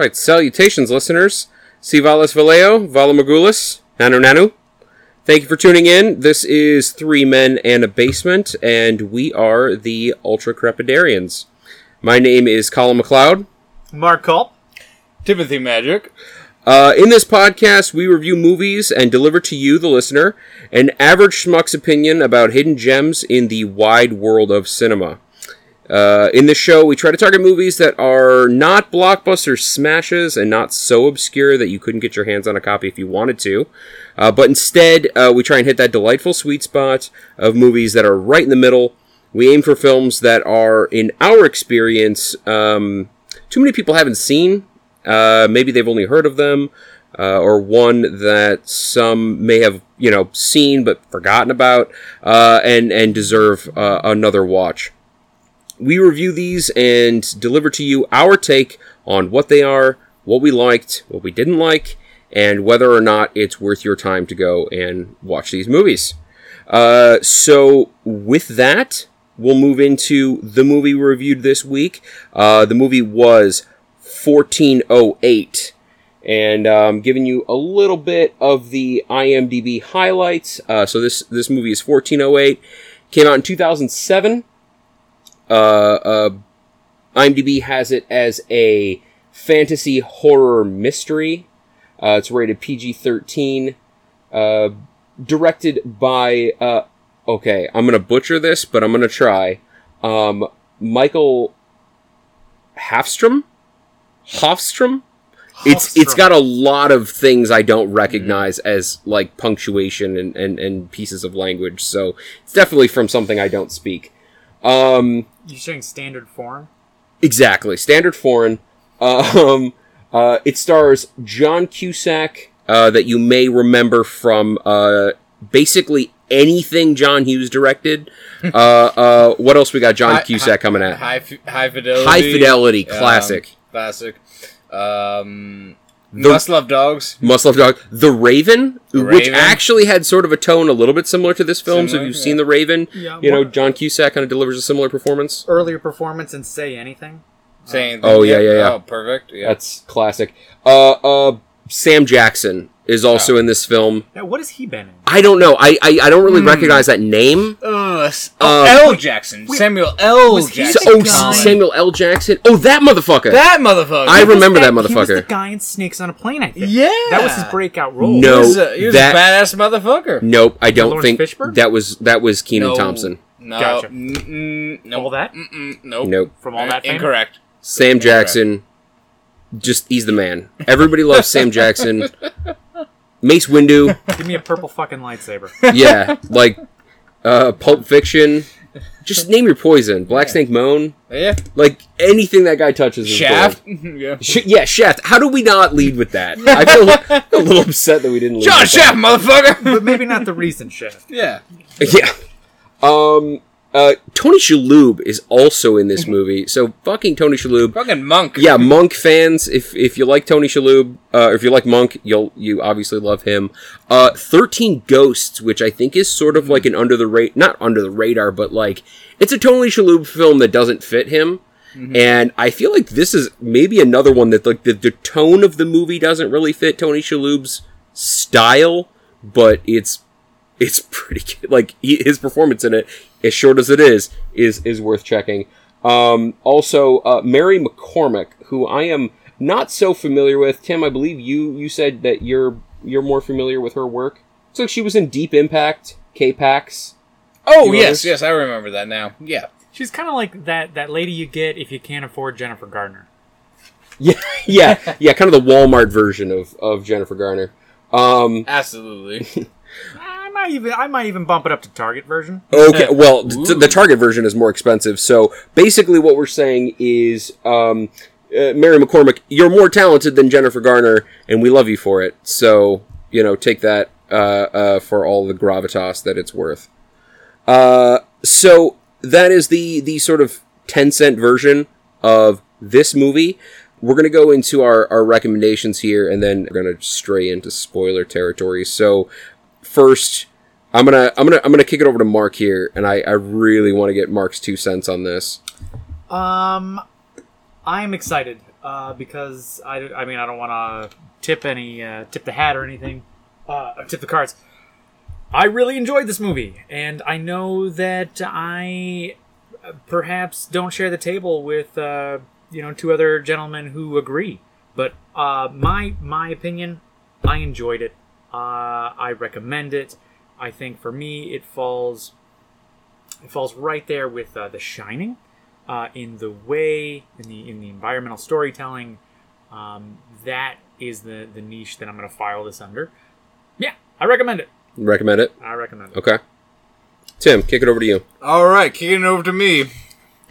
right, salutations, listeners. Sivalas Valeo, Valamagulis, Nanu Nanu. Thank you for tuning in. This is Three Men and a Basement, and we are the Ultra Crepidarians. My name is Colin McLeod. Mark Culp. Timothy Magic. Uh, in this podcast, we review movies and deliver to you, the listener, an average schmuck's opinion about hidden gems in the wide world of cinema. Uh, in this show, we try to target movies that are not blockbuster smashes and not so obscure that you couldn't get your hands on a copy if you wanted to. Uh, but instead, uh, we try and hit that delightful sweet spot of movies that are right in the middle. We aim for films that are, in our experience, um, too many people haven't seen. Uh, maybe they've only heard of them, uh, or one that some may have, you know, seen but forgotten about, uh, and and deserve another watch. We review these and deliver to you our take on what they are, what we liked, what we didn't like, and whether or not it's worth your time to go and watch these movies. Uh, so, with that, we'll move into the movie we reviewed this week. Uh, the movie was 1408. And um, giving you a little bit of the IMDb highlights. Uh, so this this movie is 1408. Came out in 2007. Uh, uh, IMDb has it as a fantasy horror mystery. Uh, it's rated PG 13. Uh, directed by, uh, okay, I'm going to butcher this, but I'm going to try. Um, Michael Hafstrom? Hofstrom? It's it's got a lot of things I don't recognize as like punctuation and, and, and pieces of language, so it's definitely from something I don't speak. Um, You saying standard form? Exactly, standard foreign. Um, uh, it stars John Cusack, uh, that you may remember from uh, basically anything John Hughes directed. uh, uh, what else we got? John High- Cusack coming at High, high fidelity. High Fidelity, um, classic. classic. Um, The- Must Love Dogs. Must Love Dog, The Raven, which Raven. actually had sort of a tone a little bit similar to this film. so if you've yeah. seen The Raven, Yeah, you know John Cusack kind of delivers a similar performance. Earlier performance and say anything. Saying, Oh, yeah, yeah, yeah. Oh, perfect. Yeah. That's classic. Uh, uh, Sam Jackson is also in this film. Now, what has he been in? I don't know. I I, I don't really hmm. recognize that name. Ugh, s- Uh, oh, L. Jackson. Samuel L. was he Jackson. the oh, guy- Samuel L. Jackson. Oh, that motherfucker. That motherfucker. I He was remember that He was motherfucker. the guy in Snakes on a Plane, I think. Yeah. That was his breakout role. No. He was a, he was that- a badass motherfucker. nope, I don't Laurence think Fishburne? that was that was Kenan No. Thompson. No. Gotcha. Mm-mm, nope. All that? Mm-mm, nope. Nope. From all uh, that fame? Incorrect. Sam Jackson, just he's the man. Everybody loves Sam Jackson. Mace Windu, Give me a purple fucking lightsaber. yeah, like uh, Pulp Fiction. Just name your poison. Black Snake Moan. Yeah. Like anything that guy touches is Shaft. gold. yeah. Sh- yeah, Shaft. How do we not lead with that? I feel a little upset that we didn't. Lead John with that. Shaft, motherfucker. but maybe not the recent Shaft. yeah. Yeah. Um. Uh. Tony Shalhoub is also in this movie. So fucking Tony Shalhoub. Fucking monk. Yeah, Monk fans. If if you like Tony Shalhoub, uh, if you like Monk, you'll you obviously love him. Uh, Thirteen Ghosts, which I think is sort of like an under the rate, not under the radar, but like it's a Tony Shalhoub film that doesn't fit him. And I feel like this is maybe another one that like the, the tone of the movie doesn't really fit Tony Shalhoub's style, but it's it's pretty good. like he, his performance in it, as short as it is, is is worth checking. Um, also, uh, Mary McCormack, who I am not so familiar with. Tim, I believe you you said that you're you're more familiar with her work. So she was in Deep Impact, K-Pax. Oh yes, this? yes, I remember that now. Yeah. She's kind of like that, that lady you get if you can't afford Jennifer Gardner. Yeah, yeah, yeah. Kind of the Walmart version of of Jennifer Garner. Um, Absolutely. I might even I might even bump it up to Target version. Okay, well, t- Ooh. the Target version is more expensive. So basically, what we're saying is, um, uh, Mary McCormack, you're more talented than Jennifer Garner, and we love you for it. So you know, take that uh, uh, for all the gravitas that it's worth. Uh, so that is the the sort of ten cent version of this movie. We're gonna go into our, our recommendations here, and then we're gonna stray into spoiler territory. So first, I'm gonna I'm gonna I'm gonna kick it over to Mark here, and I, I really want to get Mark's two cents on this. Um, I'm excited uh, because I, I mean I don't want to tip any uh, tip the hat or anything, uh, tip the cards. I really enjoyed this movie, and I know that I uh, perhaps don't share the table with uh, you know two other gentlemen who agree. But uh, my my opinion, I enjoyed it. Uh, I recommend it. I think for me, it falls it falls right there with uh, The Shining uh, in the way in the in the environmental storytelling. Um, that is the the niche that I'm going to file this under. Yeah, I recommend it. Recommend it. I recommend it. Okay. Tim, kick it over to you. All right, kicking it over to me.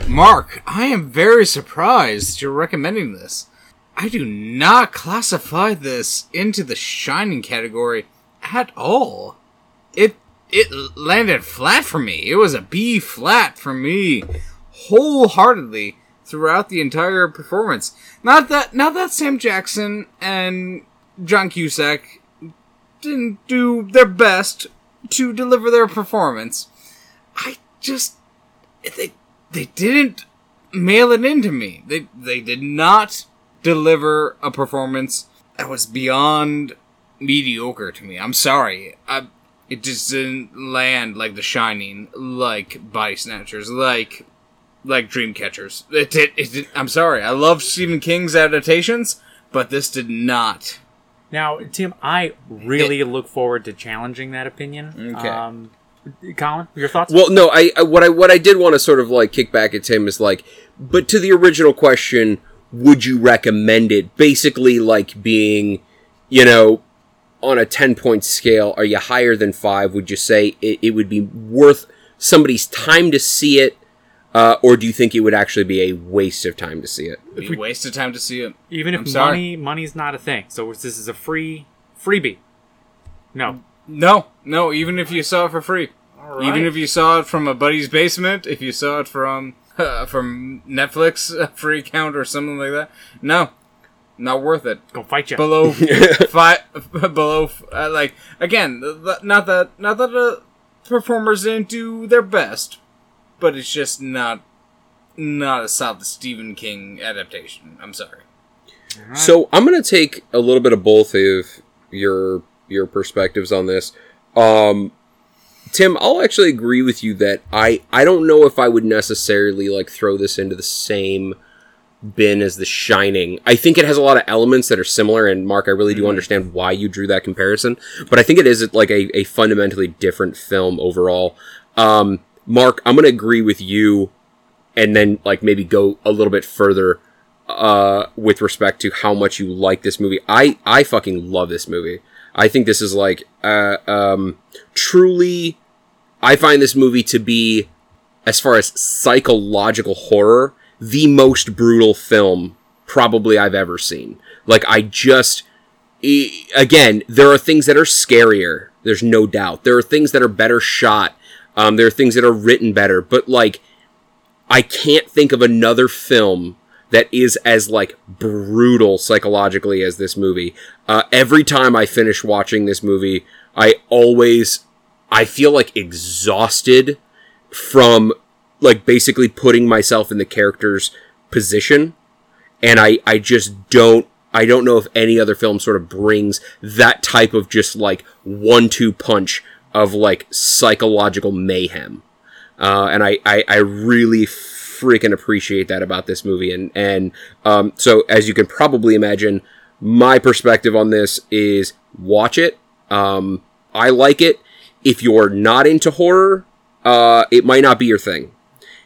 Mark, I am very surprised you're recommending this. I do not classify this into the shining category at all. It it landed flat for me. It was a B flat for me wholeheartedly throughout the entire performance. Not that not that Sam Jackson and John Cusack didn't do their best to deliver their performance. I just they they didn't mail it into me. They they did not deliver a performance that was beyond mediocre to me. I'm sorry. I, it just didn't land like The Shining, like Body Snatchers, like like Dreamcatchers. It did. It did. I'm sorry. I love Stephen King's adaptations, but this did not. Now, Tim, I really look forward to challenging that opinion. Okay. Um, Colin, your thoughts? Well, no, I, I what I what I did want to sort of like kick back at Tim is like, but to the original question, would you recommend it? Basically, like being, you know, on a ten point scale, are you higher than five? Would you say it, it would be worth somebody's time to see it, uh, or do you think it would actually be a waste of time to see it? It'd be we- waste of time to see it. Even if I'm sorry. money money's not a thing, so this is a free freebie. No. No, no. Even if you saw it for free, All even if you saw it from a buddy's basement, if you saw it from uh, from Netflix free account or something like that, no, not worth it. go fight you. Below five, below uh, like again, th- th- not that not that the performers didn't do their best, but it's just not not a solid Stephen King adaptation. I'm sorry. So I'm gonna take a little bit of both of your your perspectives on this. Um, Tim, I'll actually agree with you that I I don't know if I would necessarily like throw this into the same bin as The Shining. I think it has a lot of elements that are similar, and Mark, I really do understand why you drew that comparison, but I think it is like a, a fundamentally different film overall. Um, Mark, I'm gonna agree with you, and then like maybe go a little bit further uh, with respect to how much you like this movie. I I fucking love this movie. I think this is like uh, um, truly. I find this movie to be, as far as psychological horror, the most brutal film probably I've ever seen. Like I just, again, there are things that are scarier. There's no doubt. There are things that are better shot. Um, there are things that are written better. But like, I can't think of another film that is as like brutal psychologically as this movie. Uh, every time I finish watching this movie, I always I feel like exhausted from like basically putting myself in the character's position, and I I just don't. I don't know if any other film sort of brings that type of just like one-two punch of like psychological mayhem uh, and I, I, I really freaking appreciate that about this movie. And and um, so as you can probably imagine, my perspective on this is watch it. Um, I like it. If you're not into horror, uh, it might not be your thing.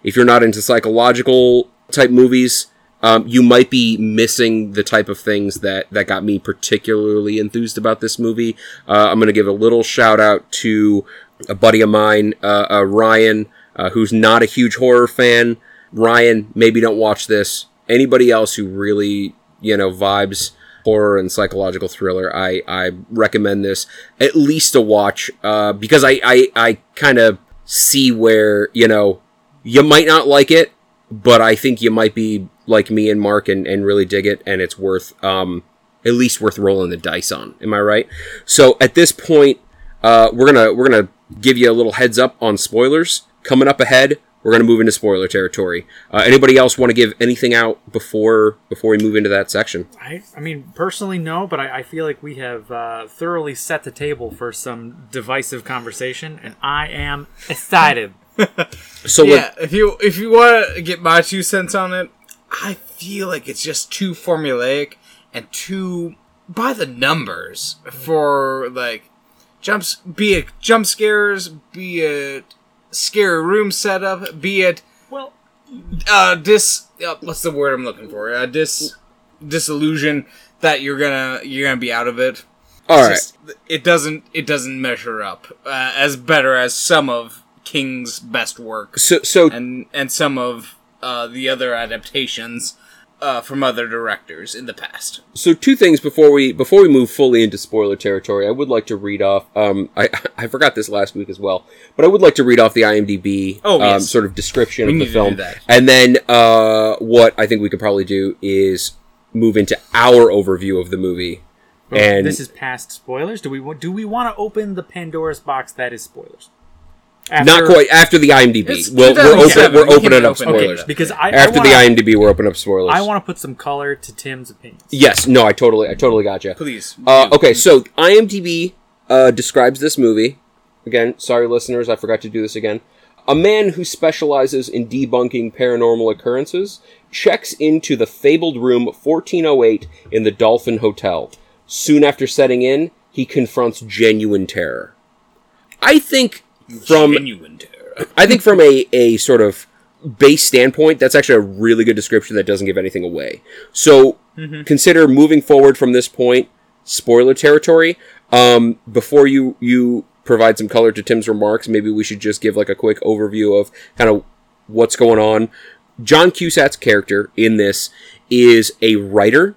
If you're not into psychological type movies, um, you might be missing the type of things that, that got me particularly enthused about this movie. Uh, I'm going to give a little shout out to a buddy of mine, uh, uh, Ryan, uh, who's not a huge horror fan. Ryan, maybe don't watch this. Anybody else who really, you know, vibes horror and psychological thriller, I, I recommend this at least a watch, uh, because I, I, I kind of see where, you know, you might not like it, but I think you might be like me and Mark and, and really dig it, and it's worth, um, at least worth rolling the dice on. Am I right? So at this point, uh, we're gonna we're gonna give you a little heads up on spoilers coming up ahead. we're to move into spoiler territory. Uh, anybody else want to give anything out before before we move into that section? I, I mean, personally, no, but I, I feel like we have uh, thoroughly set the table for some divisive conversation, and I am excited. So yeah, let- if you if you want to get my two cents on it, I feel like it's just too formulaic and too by the numbers for like jumps. Be it jump scares, be it scary room setup, be it well, uh dis uh, what's the word I'm looking for? Uh, dis disillusion that you're gonna you're gonna be out of it. all right. Just- it doesn't it doesn't measure up uh, as better as some of King's best work So so and and some of uh, the other adaptations uh, from other directors in the past. so two things before we before we move fully into spoiler territory. I would like to read off. Um, I I forgot this last week as well, but I would like to read off the IMDb Oh, um, sort of description We of the need to do film, that. and then uh, what I think we could probably do is move into our overview of the movie. And this is past spoilers. Do we do we want to open the Pandora's box that is spoilers? Not quite after the IMDb. It's We'll, we're, open, we're We can opening up open Okay, because I after I wanna, the IMDb, we're opening up spoilers. I want to put some color to Tim's opinion. Yes, no, I totally, I totally got you. Please. Uh, okay, so IMDb uh, describes this movie. Again, sorry, listeners, I forgot to do this again. A man who specializes in debunking paranormal occurrences checks into the fabled room 1408 in the Dolphin Hotel. Soon after setting in, he confronts genuine terror. I think from genuine terror. I think from a, a sort of base standpoint, that's actually a really good description that doesn't give anything away. So consider moving forward from this point, spoiler territory. Um, before you you provide some color to Tim's remarks, maybe we should just give like a quick overview of kind of what's going on. John Cusack's character in this is a writer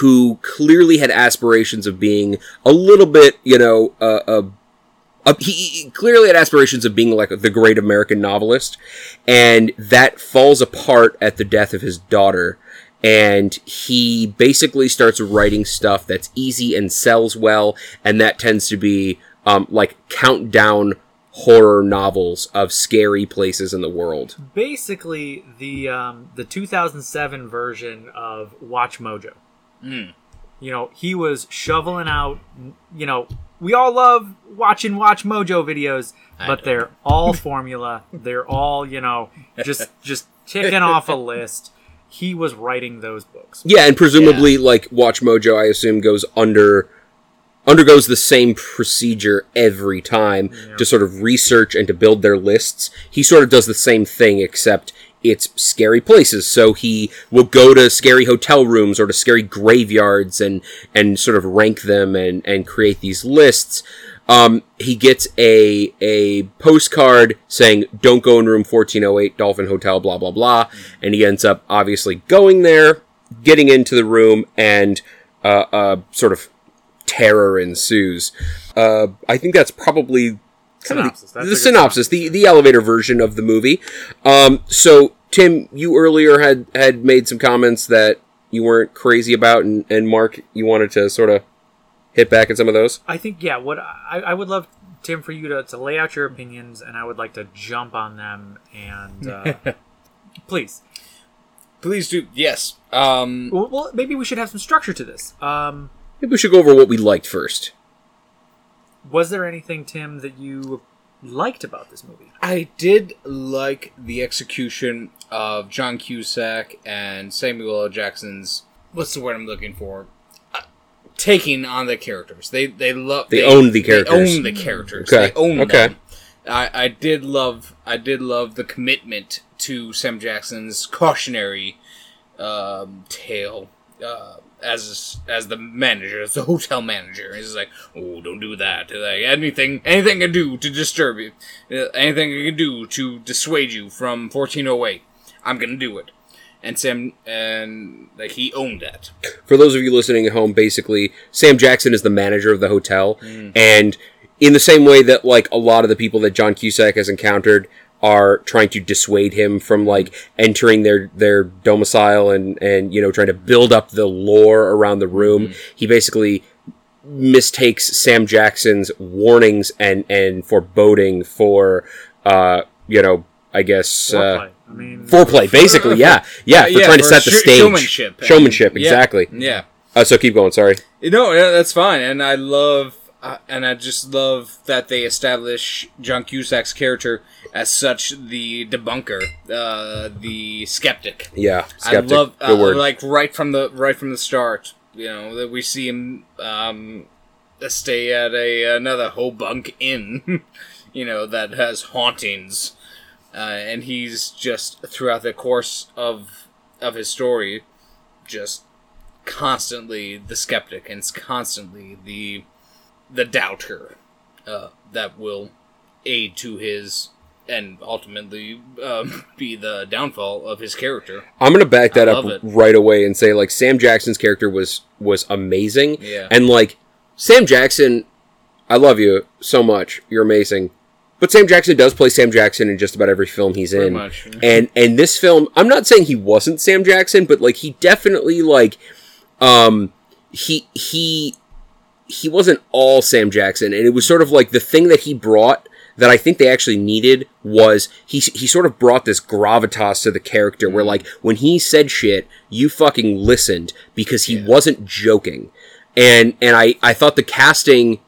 who clearly had aspirations of being a little bit, you know, uh, a uh, he, he clearly had aspirations of being like the great American novelist, and that falls apart at the death of his daughter. And he basically starts writing stuff that's easy and sells well, and that tends to be um, like countdown horror novels of scary places in the world. Basically, the um, the 2007 version of Watch Mojo. You know, he was shoveling out. You know, we all love watching Watch Mojo videos, but they're all formula. They're all you know, just just ticking off a list. He was writing those books. Yeah, and presumably, like Watch Mojo, I assume goes under undergoes the same procedure every time to sort of research and to build their lists. He sort of does the same thing, except it's scary places. So he will go to scary hotel rooms or to scary graveyards and and sort of rank them and and create these lists. Um, he gets a a postcard saying "Don't go in room 1408, Dolphin Hotel," blah blah blah, and he ends up obviously going there, getting into the room, and uh, uh, sort of terror ensues. Uh, I think that's probably Synopsis. the, That's the synopsis, the the elevator version of the movie. Um, so Tim, you earlier had had made some comments that you weren't crazy about, and, and Mark, you wanted to sort of hit back at some of those. I think yeah. What I, I would love Tim for you to, to lay out your opinions, and I would like to jump on them. And uh, please, Please do. Yes. Um, well, well, maybe we should have some structure to this. Um, Maybe we should go over what we liked first. Was there anything, Tim, that you liked about this movie? I did like the execution of John Cusack and Samuel L. Jackson's. What's the word I'm looking for? Uh, taking on the characters. They they love. They owned the characters. They own the characters. Okay, They own okay. them. I, I did love I did love the commitment to Sam Jackson's cautionary um, tale uh, as as the manager, as the hotel manager. He's like, "Oh, don't do that. Like anything, anything I can do to disturb you, uh, anything I can do to dissuade you from 1408, I'm gonna do it." And Sam and like he owned that. For those of you listening at home, basically, Sam Jackson is the manager of the hotel, and in the same way that like a lot of the people that John Cusack has encountered are trying to dissuade him from like entering their their domicile and and you know trying to build up the lore around the room, he basically mistakes Sam Jackson's warnings and and foreboding for uh you know I guess, uh, Foreplay. I mean, foreplay. Basically, yeah, yeah, for yeah, trying to set the sh- stage, showmanship. Showmanship, yeah, exactly. Yeah. Uh, so keep going. Sorry. No, that's fine, and I love, uh, and I just love that they establish John Cusack's character as such the debunker, uh, the skeptic. Yeah, skeptic. I love, uh, word. like right from the right from the start. You know that we see him um, stay at a another Hobunk Inn. you know that has hauntings, uh, and he's just throughout the course of of his story, just constantly the skeptic and constantly the the doubter uh, that will aid to his and ultimately um, be the downfall of his character. I'm gonna back that I up right away and say like Sam Jackson's character was was amazing. Yeah. And like Sam Jackson, I love you so much. You're amazing. But Sam Jackson does play Sam Jackson in just about every film he's Pretty in. much. And and this film, I'm not saying he wasn't Sam Jackson, but like he definitely like um he he he wasn't all Sam Jackson, and it was sort of like the thing that he brought that I think they actually needed was he he sort of brought this gravitas to the character where mm-hmm. like when he said shit, you fucking listened because he Yeah. wasn't joking, and and I I thought the casting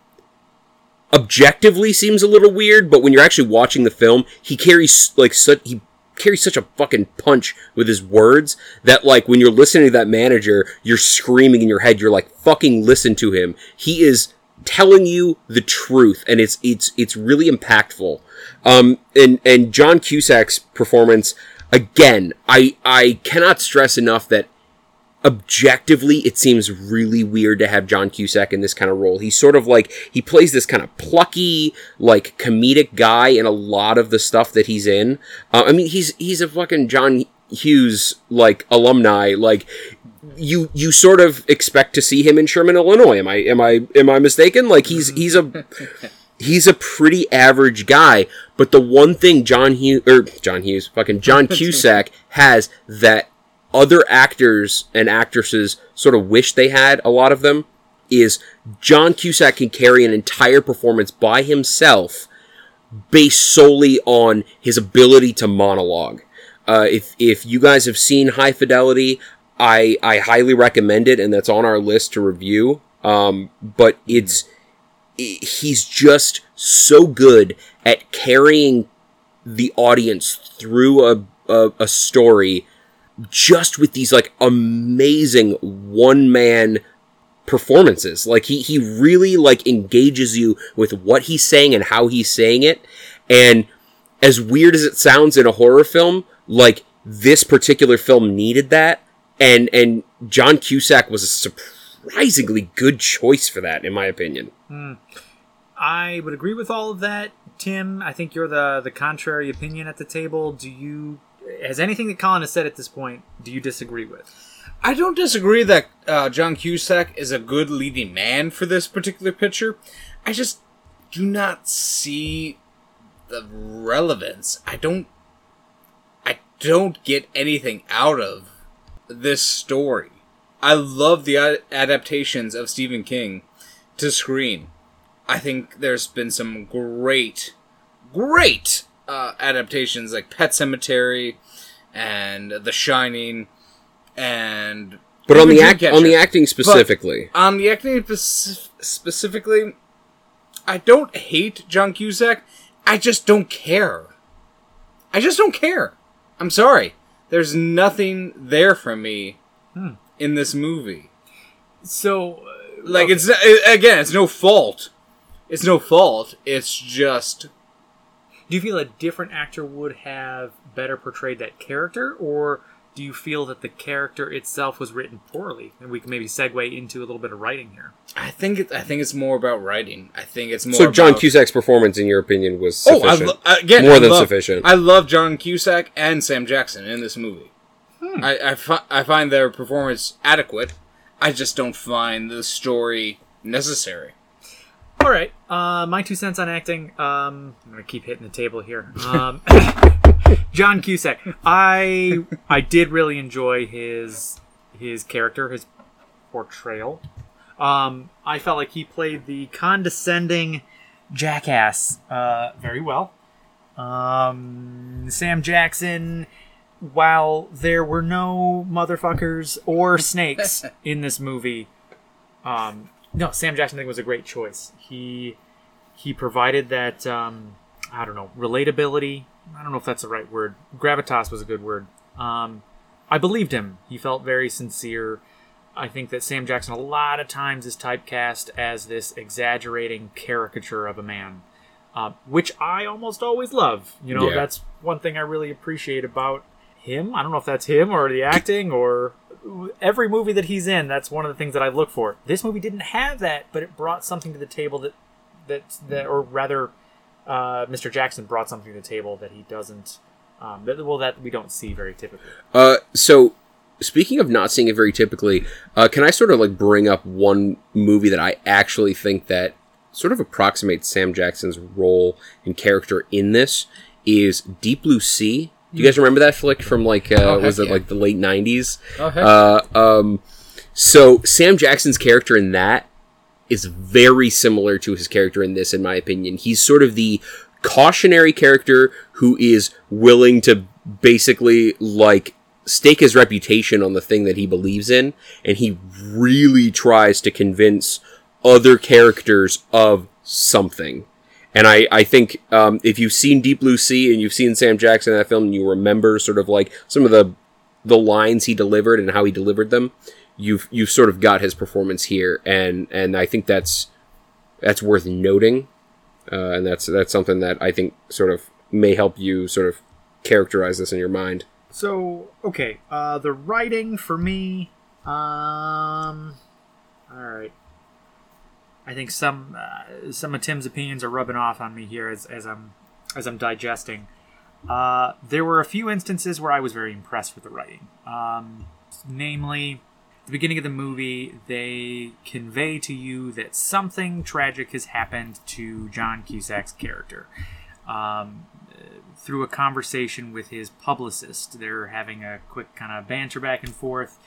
objectively seems a little weird, but when you're actually watching the film, he carries like such he carries such a fucking punch with his words that like when you're listening to that manager, you're screaming in your head. You're like, fucking listen to him. He is telling you the truth, and it's it's it's really impactful. Um, and and John Cusack's performance again, I I cannot stress enough that objectively it seems really weird to have John Cusack in this kind of role. He's sort of like he plays this kind of plucky, like comedic guy in a lot of the stuff that he's in. Uh, I mean, he's he's a fucking John Hughes like alumni. Like you you sort of expect to see him in Shermer, Illinois. Am I am I am I mistaken? Like he's he's a he's a pretty average guy, but the one thing John Hughes or John Hughes, fucking John Cusack has that other actors and actresses sort of wish they had, a lot of them, is John Cusack can carry an entire performance by himself based solely on his ability to monologue. Uh, if if you guys have seen High Fidelity, I I highly recommend it, and that's on our list to review. Um, but it's i- he's just so good at carrying the audience through a a, a story just with these like amazing one man performances like he he really like engages you with what he's saying and how he's saying it and as weird as it sounds in a horror film like this particular film needed that and and John Cusack was a surprisingly good choice for that in my opinion I would agree with all of that, Tim. I think you're the the contrary opinion at the table. Do you has anything that Colin has said at this point? Do you disagree with? I don't disagree that uh, John Cusack is a good leading man for this particular picture. I just do not see the relevance. I don't. I don't get anything out of this story. I love the adaptations of Stephen King to screen. I think there's been some great, great uh, adaptations like Pet Sematary and The Shining and but on the act on the acting specifically on the acting spec- specifically, I don't hate John Cusack. I just don't care. I just don't care. I'm sorry. There's nothing there for me Hmm. in this movie. So, uh, Like okay. it's it, again, it's no fault. It's no fault. It's just do you feel a different actor would have better portrayed that character, or do you feel that the character itself was written poorly? And we can maybe segue into a little bit of writing here. I think it, I think it's more about writing. I think it's more. so John about- Cusack's performance in your opinion was Oh, I lo- again, more I than love- sufficient I love John Cusack and Sam Jackson in this movie. I I, fi- I find their performance adequate. I just don't find the story necessary. All right, uh, my two cents on acting. Um, I'm gonna keep hitting the table here. Um, John Cusack. I I did really enjoy his his character, his portrayal. Um, I felt like he played the condescending jackass uh, very well. Um, Sam Jackson, while there were no motherfuckers or snakes in this movie, um, no, Sam Jackson I think was a great choice. He he provided that um, I don't know relatability. I don't know if that's the right word. Gravitas was a good word. Um, I believed him. He felt very sincere. I think that Sam Jackson a lot of times is typecast as this exaggerating caricature of a man, uh, which I almost always love. You know, Yeah. that's one thing I really appreciate about him. I don't know if that's him or the acting or every movie that he's in. That's one of the things that I look for. This movie didn't have that, but it brought something to the table that that that, or rather, uh, Mr. Jackson brought something to the table that he doesn't. Um, that, well, that we don't see very typically. Uh, so speaking of not seeing it very typically, uh, can I sort of like bring up one movie that I actually think that sort of approximates Sam Jackson's role and character in this is Deep Blue Sea. Do you guys remember that flick from like uh, Oh, was it yeah. like the late nineties? Oh, Uh, um, so Sam Jackson's character in that is very similar to his character in this, in my opinion. He's sort of the cautionary character who is willing to basically like stake his reputation on the thing that he believes in, and he really tries to convince other characters of something. And I, I think um, if you've seen Deep Blue Sea and you've seen Sam Jackson in that film, and you remember sort of like some of the the lines he delivered and how he delivered them, you've you've sort of got his performance here, and and I think that's that's worth noting, uh, and that's that's something that I think sort of may help you sort of characterize this in your mind. So okay, uh, the writing for me, um, all right. I think some uh, some of Tim's opinions are rubbing off on me here as, as I'm as I'm digesting. Uh, there were a few instances where I was very impressed with the writing. Um, namely, the beginning of the movie, they convey to you that something tragic has happened to John Cusack's character. Um, through a conversation with his publicist. They're having a quick kind of banter back and forth.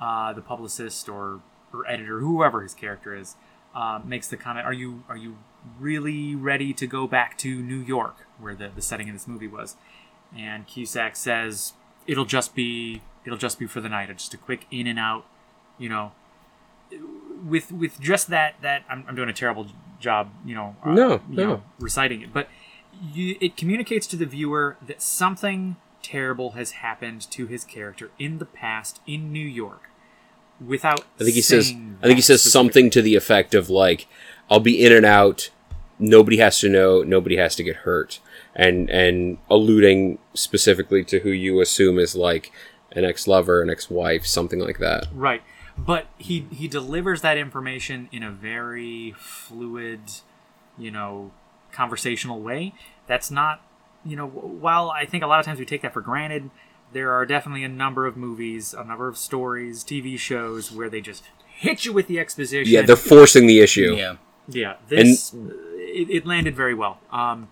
Uh, the publicist or, or editor, whoever his character is, uh, makes the comment: "Are you are you really ready to go back to New York, where the, the setting of this movie was?" And Cusack says, "It'll just be it'll just be for the night. Just a quick in and out, you know." With with just that that I'm, I'm doing a terrible job, you know. uh, No, you no. know, reciting it, but you, it communicates to the viewer that something terrible has happened to his character in the past in New York without I think he says I think he says something to the effect of like I'll be in and out nobody has to know nobody has to get hurt and and alluding specifically to who you assume is like an ex-lover an ex-wife something like that right but he he delivers that information in a very fluid you know conversational way that's not you know while i think a lot of times we take that for granted there are definitely a number of movies a number of stories tv shows where they just hit you with the exposition yeah they're forcing the issue Yeah. yeah this it, it landed very well um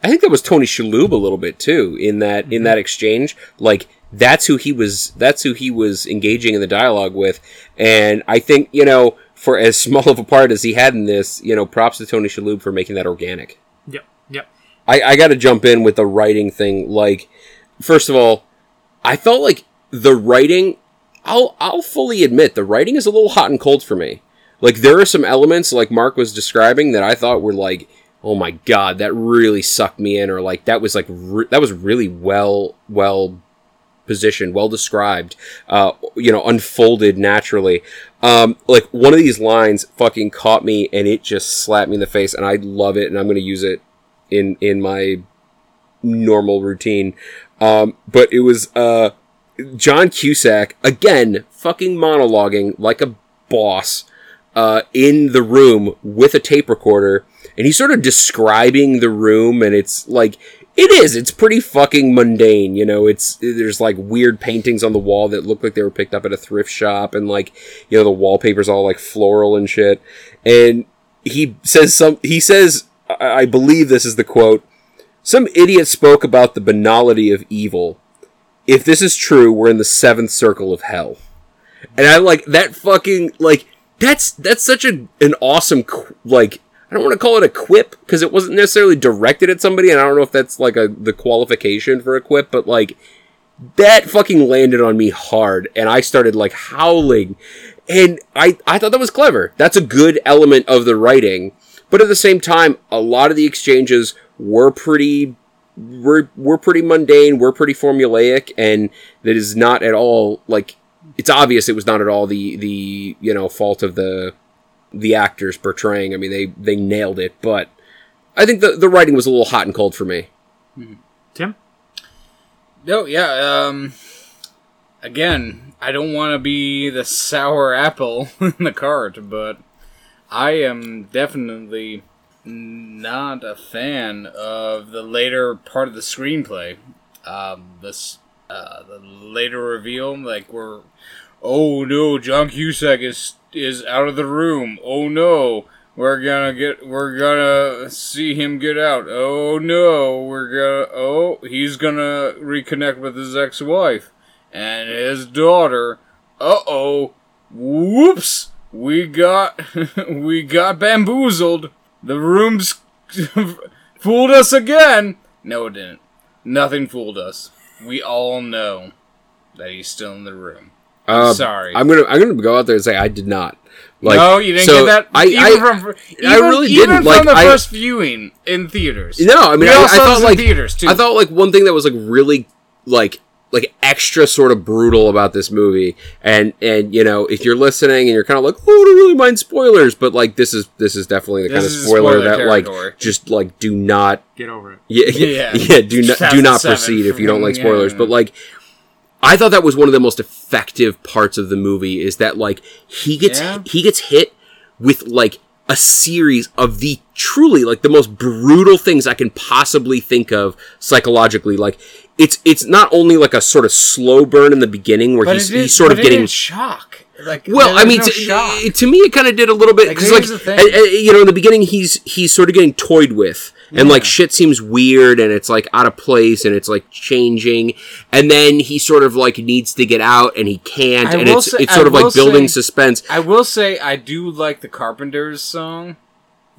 I think that was Tony Shalhoub a little bit too in that Mm-hmm. in that exchange. Like that's who he was. That's who he was engaging in the dialogue with. And I think you know, for as small of a part as he had in this, you know, props to Tony Shalhoub for making that organic. yep yep I, I got to jump in with the writing thing. Like, first of all, I felt like the writing. I'll I'll fully admit the writing is a little hot and cold for me. Like there are some elements like Mark was describing that I thought were like, oh my god, that really sucked me in, or like that was like re- that was really well well positioned, well described, uh, you know, unfolded naturally. Um, like one of these lines fucking caught me and it just slapped me in the face, and I love it, and I'm gonna use it in in my normal routine. Um, but it was uh, John Cusack again, fucking monologuing like a boss uh, in the room with a tape recorder, and he's sort of describing the room, and it's like it is. It's pretty fucking mundane, you know. It's there's like weird paintings on the wall that look like they were picked up at a thrift shop, and like you know the wallpaper's all like floral and shit. And he says some. He says, I I believe this is the quote. Some idiot spoke about the banality of evil. If this is true, we're in the seventh circle of hell. And I like that fucking like that's that's such a an awesome like I don't want to call it a quip because it wasn't necessarily directed at somebody, and I don't know if that's like a the qualification for a quip, but like that fucking landed on me hard, and I started like howling, and I I thought that was clever. That's a good element of the writing, but at the same time, a lot of the exchanges were pretty were were pretty mundane, were pretty formulaic, and that is not at all like it's obvious it was not at all the the you know fault of the the actors portraying. I mean, they they nailed it, but I think the the writing was a little hot and cold for me. Tim? No, yeah. Um, again, I don't want to be the sour apple in the cart, but I am definitely not a fan of the later part of the screenplay. Um, this uh, the later reveal, like we're, oh no, John Cusack is is out of the room. Oh no, we're gonna get, we're gonna see him get out. Oh no, we're gonna, oh, he's gonna reconnect with his ex-wife and his daughter. Uh oh, whoops, we got, we got bamboozled. The room's fooled us again. No, it didn't. Nothing fooled us. We all know that he's still in the room. Uh, Sorry. I'm gonna I'm gonna go out there and say I did not. Like, no, you didn't so get that. I even I, from, even, I really even didn't. from Like, the I- first viewing in theaters. no, I mean We I, I thought like theaters too. I thought like one thing that was like really like like extra sort of brutal about this movie and and you know if you're listening and you're kind of like oh I don't really mind spoilers but like this is this is definitely the This kind of spoiler, spoiler that like just like do not Get over it. yeah Yeah. yeah, do not do not proceed if you don't like yeah. spoilers but like I thought that was one of the most effective parts of the movie is that like he gets Yeah. he gets hit with like a series of the truly like the most brutal things I can possibly think of psychologically like it's it's not only like a sort of slow burn in the beginning where but he's is, he's sort of getting shock. Like well, I mean, there's to, to me, it kind of did a little bit because, like, here's the thing. uh, you know, in the beginning, he's he's sort of getting toyed with, and like shit seems weird, and it's like out of place, and it's like changing, and then he sort of like needs to get out, and he can't, I and it's say- it's I sort of like building say- suspense. I will say I do like the Carpenters song.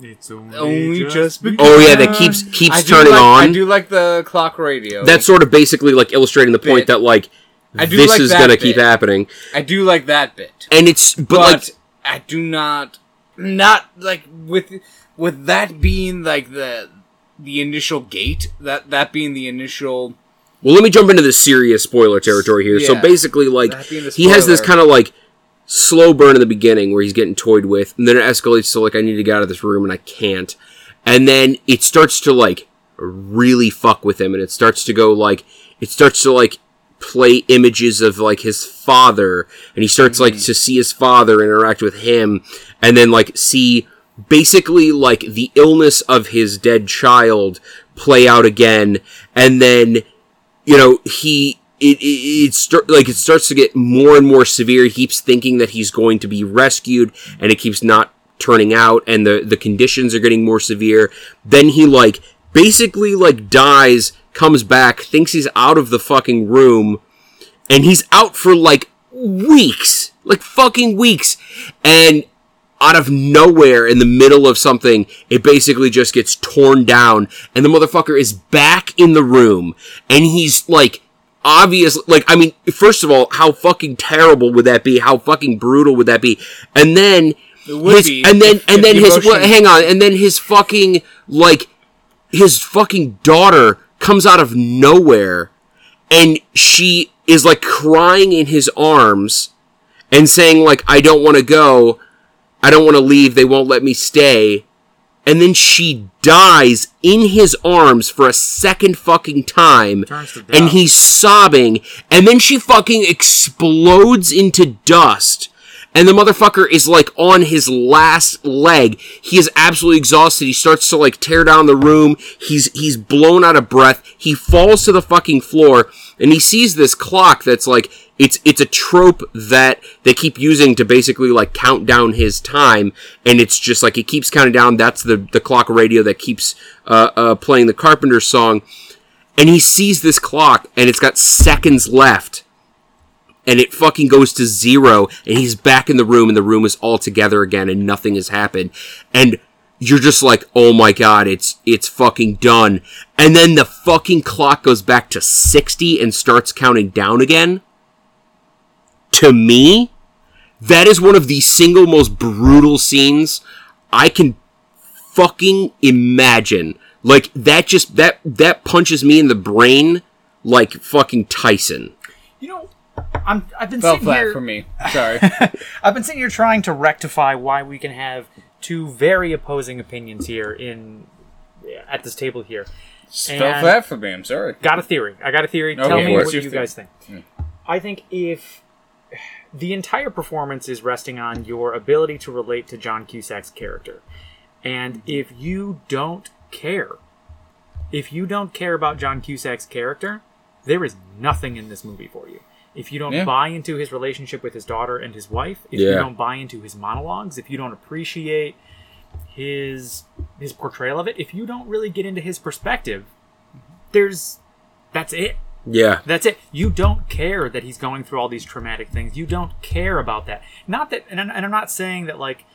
It's only, Only just begun. Oh yeah, that keeps keeps turning like, on. I do like the clock radio. That's sort of basically like illustrating the point Bit. that like I do this like is that gonna bit. keep happening, I do like that bit. and it's but, but like I do not not like with with that being like the the initial gate that that being the initial Well, let me jump into the serious spoiler territory here. So basically, like That being the he has this kind of like slow burn in the beginning where he's getting toyed with, and then it escalates to like I need to get out of this room and I can't, and then it starts to like really fuck with him, and it starts to go like it starts to like play images of like his father, and he starts like mm-hmm. to see his father interact with him, and then like see basically like the illness of his dead child play out again, and then you know he it it, it start, like it starts to get more and more severe. He keeps thinking that he's going to be rescued and it keeps not turning out and the the conditions are getting more severe. Then he like basically like dies comes back thinks he's out of the fucking room and he's out for like weeks like fucking weeks. And out of nowhere in the middle of something, it basically just gets torn down, and the motherfucker is back in the room, and he's like, obviously, like, I mean, first of all, how fucking terrible would that be? How fucking brutal would that be? And then, his, be and then, if- and then the his, well, hang on, and then his fucking, like, his fucking daughter comes out of nowhere, and she is like crying in his arms, and saying like, I don't want to go, I don't want to leave. They won't let me stay. And then she dies in his arms for a second fucking time. And he's sobbing. And then she fucking explodes into dust. And the motherfucker is like on his last leg. He is absolutely exhausted. He starts to like tear down the room. He's he's blown out of breath. He falls to the fucking floor and he sees this clock that's like it's it's a trope that they keep using to basically like count down his time and it's just like it keeps counting down that's the the clock radio that keeps uh, uh playing the carpenter song and he sees this clock and it's got seconds left and it fucking goes to zero and he's back in the room and the room is all together again and nothing has happened and you're just like, oh my god, it's it's fucking done. And then the fucking clock goes back to 60 and starts counting down again. To me, that is one of the single most brutal scenes I can fucking imagine. Like that just that that punches me in the brain like fucking Tyson. You know, I'm I've been Fell sitting flat here. for me. Sorry. I've been sitting here trying to rectify why we can have two very opposing opinions here in at this table here. Fell flat for me. I'm sorry. Got a theory. I got a theory. Tell me what you theory? guys think. Hmm. I think if the entire performance is resting on your ability to relate to John Cusack's character, and hmm. if you don't care, if you don't care about John Cusack's character, there is nothing in this movie for you. If you don't Yeah. buy into his relationship with his daughter and his wife, if you don't buy into his monologues, if you don't appreciate his his portrayal of it, if you don't really get into his perspective, there's that's it. Yeah. That's it. You don't care that he's going through all these traumatic things. You don't care about that. Not that, and I'm, and I'm not saying that like,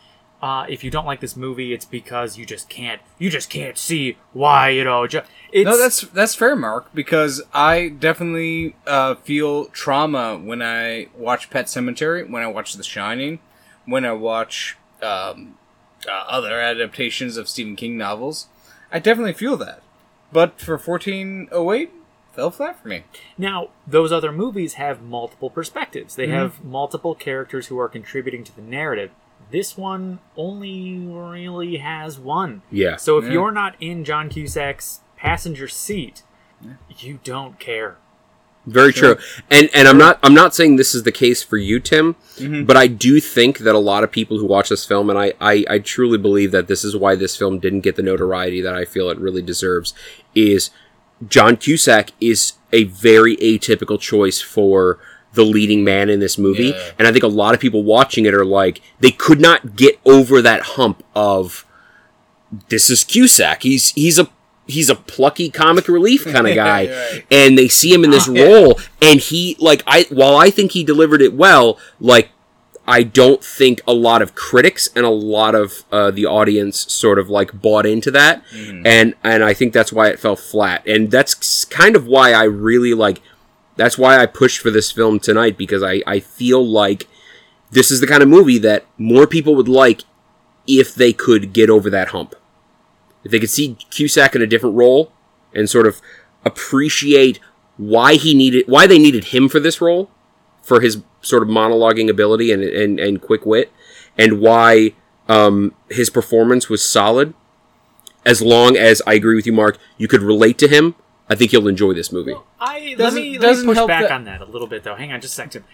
uh, if you don't like this movie, it's because you just can't, you just can't see why you know. Ju- it's, No, that's that's fair, Mark. Because I definitely uh, feel trauma when I watch Pet Sematary, when I watch The Shining, when I watch um, uh, other adaptations of Stephen King novels. I definitely feel that. But for 1408, fell flat for me. now those other movies have multiple perspectives. They have multiple characters who are contributing to the narrative. This one only really has one. Yeah. So if Yeah. you're not in John Cusack's passenger seat, you don't care. Very Sure. true. And and I'm not I'm not saying this is the case for you, Tim, Mhm. but I do think that a lot of people who watch this film, and I, I I truly believe that this is why this film didn't get the notoriety that I feel it really deserves, is John Cusack is a very atypical choice for the leading man in this movie, Yeah. and I think a lot of people watching it are like they could not get over that hump of this is Cusack. He's he's a he's a plucky comic relief kind of guy, Right. and they see him in this Yeah. role, and he like I while I think he delivered it well, like I don't think a lot of critics and a lot of uh, the audience sort of like bought into that, and and I think that's why it fell flat, and that's kind of why I really like. That's why I pushed for this film tonight because I I feel like this is the kind of movie that more people would like if they could get over that hump. If they could see Cusack in a different role and sort of appreciate why he needed why they needed him for this role for his sort of monologuing ability and and, and quick wit and why um, his performance was solid as long as I agree with you Mark you could relate to him I think you'll enjoy this movie I let Doesn't- me, let doesn't me push help back that- on that a little bit though. Hang on, just a second.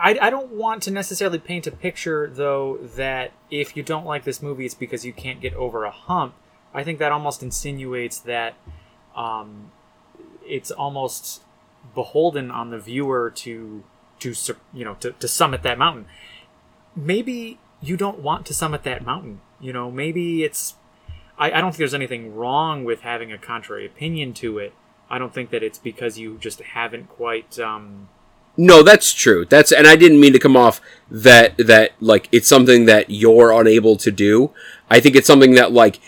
I, I don't want to necessarily paint a picture though that if you don't like this movie, it's because you can't get over a hump. I think that almost insinuates that um, it's almost beholden on the viewer to to you know to, to summit that mountain. Maybe you don't want to summit that mountain. You know, maybe it's I, I don't think there's anything wrong with having a contrary opinion to it. I don't think that it's because you just haven't quite. Um, No, that's true. That's and I didn't mean to come off that that like it's something that you're unable to do. I think it's something that like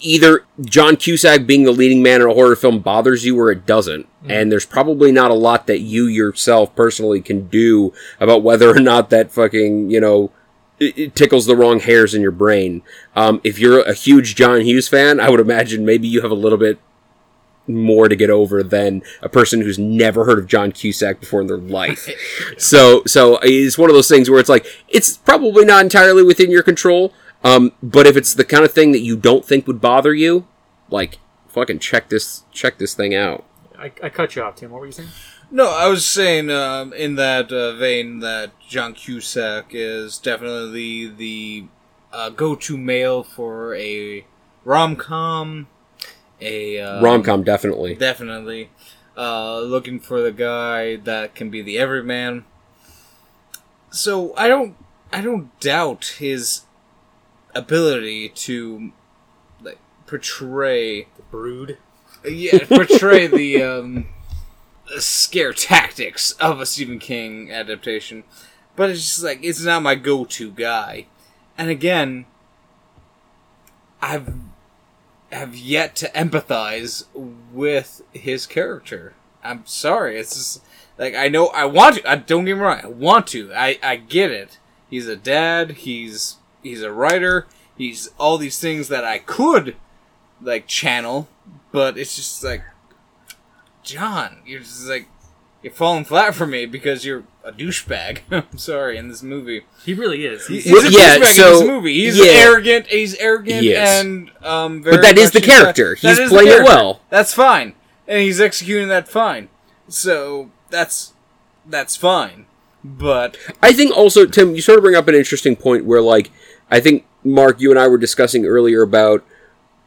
either John Cusack being the leading man in a horror film bothers you or it doesn't. And there's probably not a lot that you yourself personally can do about whether or not that fucking, you know, it, it tickles the wrong hairs in your brain. Um, if you're a huge John Hughes fan, I would imagine maybe you have a little bit more to get over than a person who's never heard of John Cusack before in their life. so, so it's one of those things where it's like it's probably not entirely within your control. Um, but if it's the kind of thing that you don't think would bother you, like fucking check this check this thing out. I, I cut you off, Tim. What were you saying? No, I was saying um, in that uh, vein that John Cusack is definitely the uh, go-to male for a rom-com. A um, Rom com definitely. definitely uh, looking for the guy that can be the everyman. So I don't, I don't doubt his ability to like portray The Brood. yeah, portray the um, scare tactics of a Stephen King adaptation, but it's just like it's not my go-to guy. And again, I've have yet to empathize with his character. I'm sorry. It's just like I know I want to. I don't get me wrong. I want to. I I get it. He's a dad. He's he's a writer. He's all these things that I could like channel, but it's just like John. You're just like you're falling flat for me because you're a douchebag. I'm sorry in this movie. He really is. He's, He's Well, a yeah, douchebag so- in this movie. He's yeah. arrogant. He's arrogant He and um. Very But that is the character. that He's is the playing it well. That's fine, and he's executing that fine. So that's that's fine. But I think also, Tim, you sort of bring up an interesting point where, like, I think Mark, you and I were discussing earlier about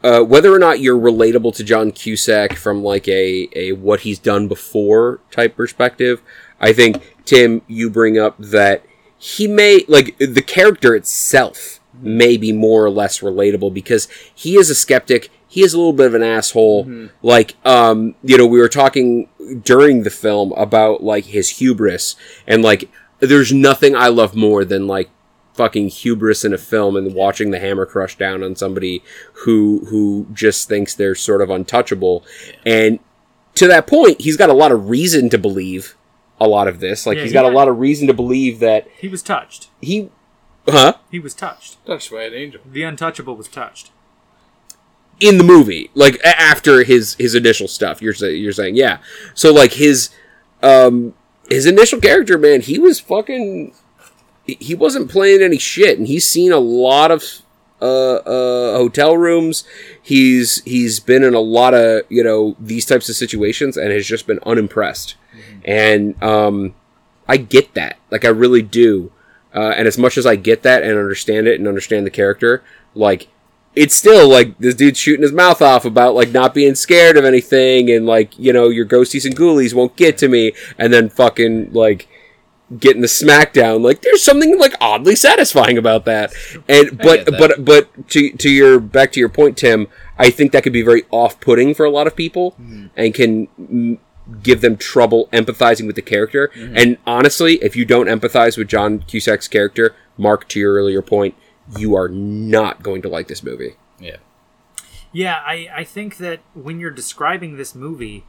uh, whether or not you're relatable to John Cusack from like a a what he's done before type perspective. I think Tim, you bring up that he may like the character itself may be more or less relatable because he is a skeptic. He is a little bit of an asshole. Like, um, you know, we were talking during the film about like his hubris and like there's nothing I love more than like fucking hubris in a film and watching the hammer crush down on somebody who who just thinks they're sort of untouchable. And to that point, he's got a lot of reason to believe a lot of this. Like Yeah, he's he got a lot of reason to believe that he was touched. he huh He was touched. touched by an angel. The untouchable was touched. in the movie like after his his initial stuff you're saying you're saying yeah so like his um his initial character man he was fucking he- wasn't playing any shit and he's seen a lot of uh uh hotel rooms. He's he's been in a lot of you know these types of situations and has just been unimpressed. And um i get that. Like i really do. Uh, and as much as i get that and understand it and understand the character like it's still like this dude's shooting his mouth off about like not being scared of anything and like you know your ghosties and ghoulies won't get to me. And then fucking like getting the smackdown like there's something like oddly satisfying about that. And but that. but but to to your back to your point tim i think that could be very off-putting for a lot of people and can mm, give them trouble empathizing with the character. And honestly if you don't empathize with john cusack's character mark to your earlier point you are not going to like this movie. Yeah. Yeah, I, I think that when you're describing this movie,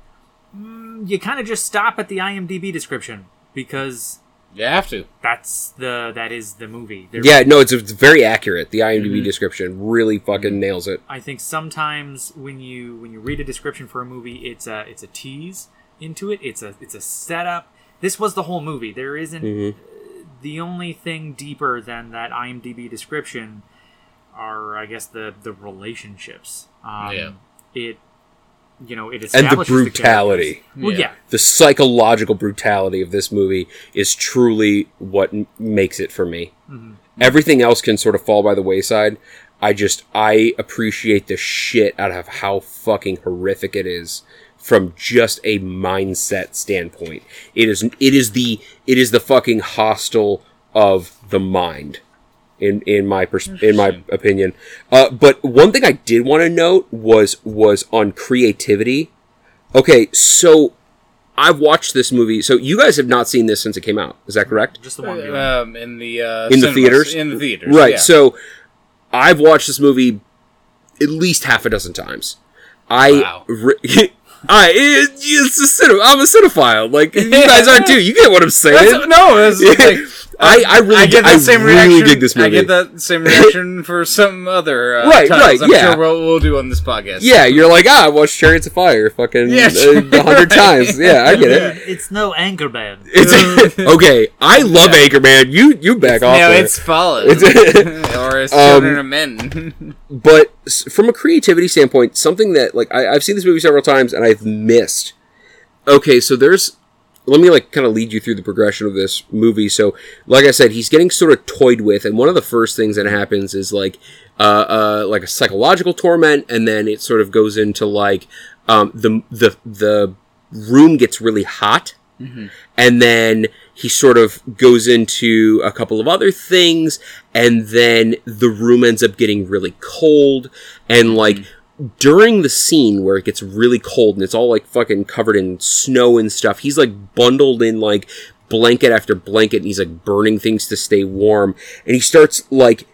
mm, you kind of just stop at the IMDb description because You have to. that's the that is the movie. There- Yeah, no, it's, it's very accurate. The IMDb description really fucking nails it. I think sometimes when you when you read a description for a movie, it's a it's a tease into it. It's a it's a setup. This was the whole movie. There isn't Mhm. the only thing deeper than that IMDb description are, I guess, the the relationships. Um, Yeah. It you know it And the brutality. characters. well, Yeah. yeah. The psychological brutality of this movie is truly what m- makes it for me. Mm-hmm. Everything else can sort of fall by the wayside. I just I appreciate the shit out of how fucking horrific it is from just a mindset standpoint. It is it is the it is the fucking Hostel of the mind. In in my pers- in my opinion. Uh, but one thing I did want to note was was on creativity. Okay, so I've watched this movie. So you guys have not seen this since it came out. Is that correct? Just the one. viewing. Um, in the uh, In the cinemas. theaters? In the theaters, Right. yeah. So I've watched this movie at least half a dozen times. I Wow. re- I it, it's a cinema. I'm a cinephile. Like you guys are too. You get what I'm saying? That's, no, that's like, I I really I get I that same really reaction. dig this movie. I get that same reaction for some other uh, Right, titles right, I'm yeah. sure we'll, we'll do on this podcast. Yeah, you're like ah, I watched Chariots of Fire, fucking Yeah, uh, a hundred right. times. Yeah, I get it. It's no Anchorman. It's okay. I love Yeah. Anchorman. You you back off. no, there. it's fallen. It's- or as Um, of men. but from a creativity standpoint, something that like I, I've seen this movie several times and I've missed. Okay, so there's. Let me like kind of lead you through the progression of this movie. So, like I said, he's getting sort of toyed with, and one of the first things that happens is like, uh, uh, like a psychological torment, and then it sort of goes into like, um, the the the room gets really hot, and then he sort of goes into a couple of other things and then the room ends up getting really cold. And like during the scene where it gets really cold and it's all like fucking covered in snow and stuff he's like bundled in like blanket after blanket and he's like burning things to stay warm and he starts like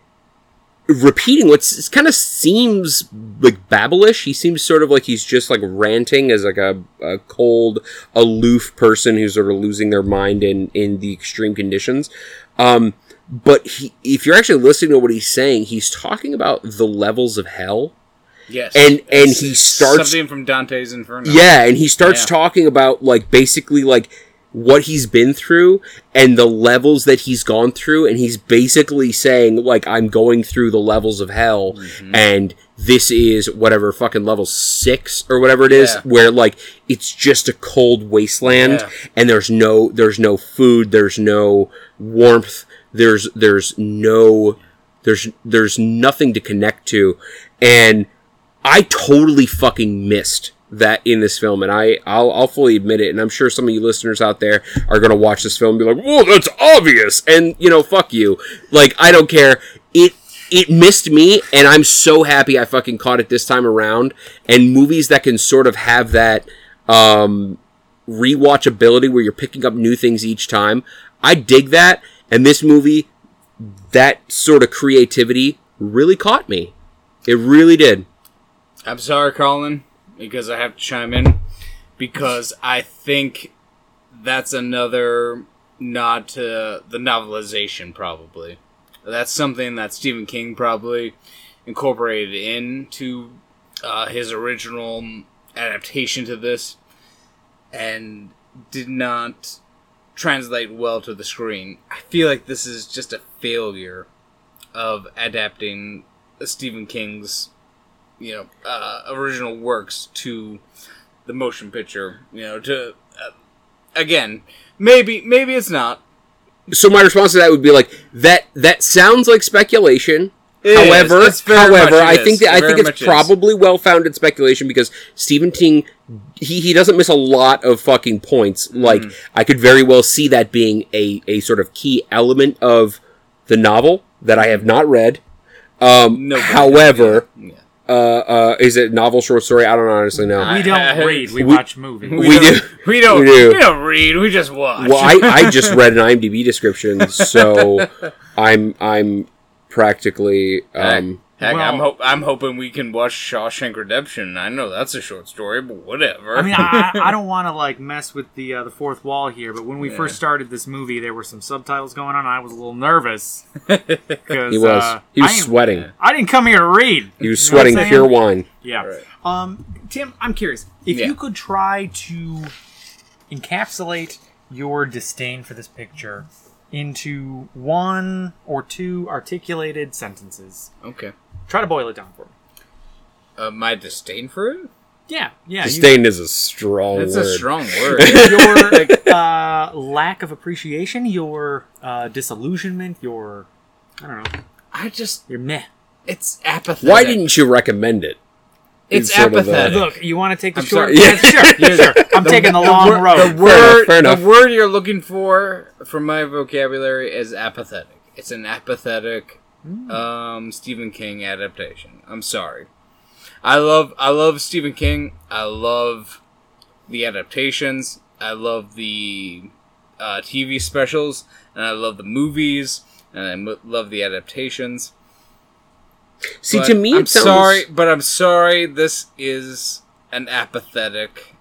repeating what's kind of seems like babblish. He seems sort of like he's just like ranting as like a, a cold, aloof person who's sort of losing their mind in in the extreme conditions. Um, but he, if you're actually listening to what he's saying, he's talking about the levels of hell. Yes, And- and he starts- something from Dante's Inferno. Yeah, and he starts Yeah. talking about like basically like what he's been through and the levels that he's gone through and he's basically saying like I'm going through the levels of hell Mm-hmm. and this is whatever fucking level 6 or whatever it is Yeah. where like it's just a cold wasteland Yeah. and there's no there's no food, there's no warmth, there's there's no there's there's nothing to connect to and I totally fucking missed that in this film, and I I'll, I'll fully admit it. And I'm sure some of you listeners out there are gonna watch this film and be like, "Whoa, that's obvious," and you know, fuck you. Like I don't care. It it missed me, and I'm so happy I fucking caught it this time around. And movies that can sort of have that um, rewatchability where you're picking up new things each time, I dig that. And this movie, that sort of creativity really caught me. It really did. I'm sorry, Colin, because I have to chime in because I think that's another nod to the novelization. Probably that's something that Stephen King probably incorporated into uh, his original adaptation to this, and did not translate well to the screen. I feel like this is just a failure of adapting Stephen King's you know uh, original works to the motion picture you know to uh, again maybe maybe it's not so my response to that would be like that that sounds like speculation It is. however however i think that i think it's is. probably well-founded speculation because stephen king he, he doesn't miss a lot of fucking points like Mm. i could very well see that being a, a sort of key element of the novel that i have not read um, Nobody however yeah. Uh, uh, is it novel short story i don't honestly know We don't read. We, we- watch movies. We do. we don't We do. we don't read we just watch well I, I just read an imdb description so i'm i'm practically um, Heck, I'm, Well- hope I'm hoping we can watch Shawshank Redemption. I know that's a short story, but whatever. I mean, I, I don't want to like mess with the uh, the fourth wall here, but when we first started this movie, there were some subtitles going on. and I was a little nervous because he was uh, he was I sweating I didn't come here to read. he was You know sweating saying? pure wine Yeah. Right. Um, Tim, I'm curious if Yeah. you could try to encapsulate your disdain for this picture into one or two articulated sentences. okay. Try to boil it down for me. Uh, my disdain for it? Yeah, yeah. you- disdain is a strong It's word a strong word. your uh, lack of appreciation, your uh, disillusionment, your I don't know, I just your meh. it's apathetic. why didn't you recommend it it's sort of, apathetic? Look, you want to take the I'm short? sorry. Yeah, sure, sure. I'm taking the, long wor- road. The word, fair enough. the word you're looking for from my vocabulary is apathetic. It's an apathetic um, Stephen King adaptation. I'm sorry. I love I love Stephen King. I love the adaptations. I love the uh, TV specials, and I love the movies, and I mo- love the adaptations. see But to me I'm sounds sorry, but I'm sorry. This is an apathetic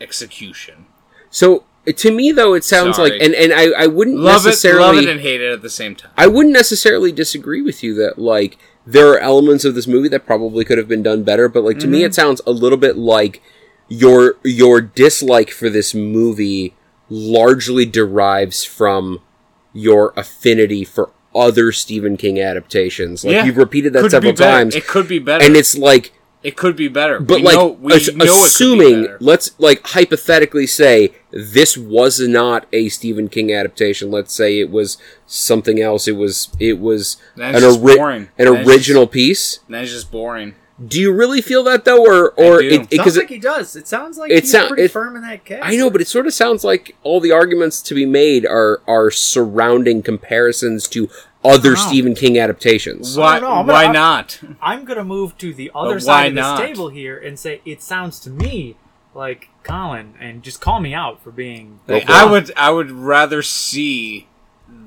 execution. so to me though it sounds Sorry. like and and i i wouldn't Love it, necessarily love it, and hate it at the same time. I wouldn't necessarily disagree with you that like there are elements of this movie that probably could have been done better, but like to me Mm-hmm. it sounds a little bit like your your dislike for this movie largely derives from your affinity for other Stephen King adaptations. Like Yeah. you've repeated that Could several be times. It could be better, And it's like it could be better. but we like know, we ass- know be assuming better. let's like hypothetically say this was not a Stephen King adaptation let's say it was something else it was it was an, just ori- an original piece That's just boring. Do you really feel that though or or do. it, it, Sounds 'cause like it- he does. It sounds like it he's sound- pretty it- firm in that case. I know but it sort of sounds like all the arguments to be made are are surrounding comparisons to other know. Stephen King adaptations Why? know, I'm why gonna- not? I'm gonna move to the other why side of this not? table here and say it sounds to me like Colin, and just call me out for being. Go I would. I would rather see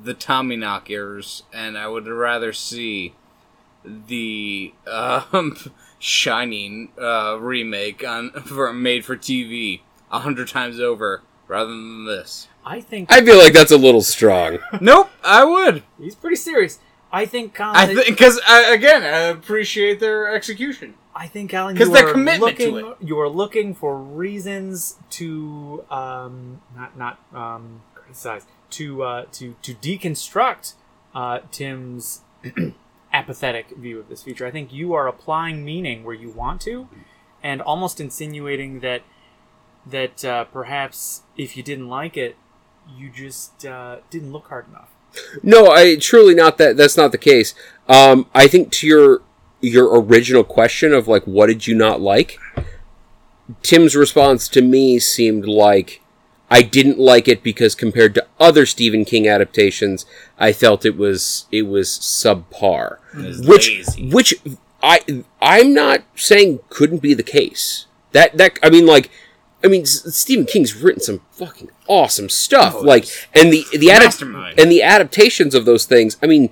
the Tommyknockers, and I would rather see the um, Shining uh, remake on for made for TV a hundred times over rather than this. I think I feel like that's a little strong. Nope, I would. he's pretty serious. I think Colin. I think because again, I appreciate their execution. I think Alan, 'Cause you their are commitment to looking, You are looking for reasons to um, not not um, criticize to uh, to to deconstruct uh, Tim's apathetic view of this feature. I think you are applying meaning where you want to, and almost insinuating that that uh, perhaps if you didn't like it, you just uh, didn't look hard enough. No, I truly not that. That's not the case. Um, I think to your your original question of like, what did you not like? Tim's response to me seemed like I didn't like it because compared to other Stephen King adaptations, I felt it was it was subpar. Which lazy. which I I'm not saying couldn't be the case. That that I mean like I mean Stephen King's written some fucking awesome stuff. Oh, like and the the adap- and the adaptations of those things. I mean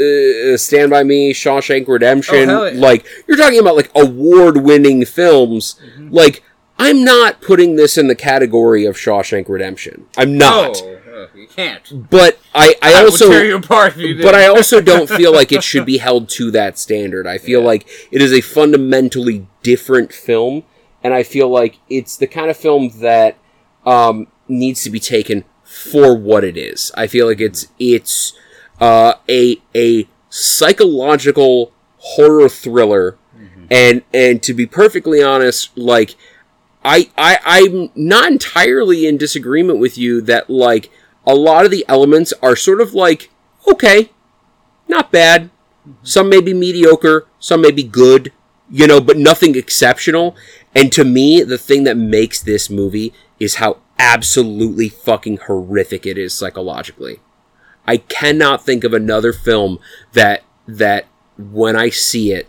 uh, Stand by Me, Shawshank Redemption, Oh, yeah. like you're talking about like award-winning films. Mm-hmm. Like I'm not putting this in the category of Shawshank Redemption. I'm not. Oh, uh, you can't. But I I, I also tear you apart if you but I also don't feel like it should be held to that standard. I feel Yeah. like it is a fundamentally different film, and I feel like it's the kind of film that um, needs to be taken for what it is. I feel like it's it's uh, a a psychological horror thriller, and and to be perfectly honest, like I, I I'm not entirely in disagreement with you that like a lot of the elements are sort of like okay, not bad. Some may be mediocre, some may be good, you know, but nothing exceptional. And to me, the thing that makes this movie is how absolutely fucking horrific it is psychologically. I cannot think of another film that that when I see it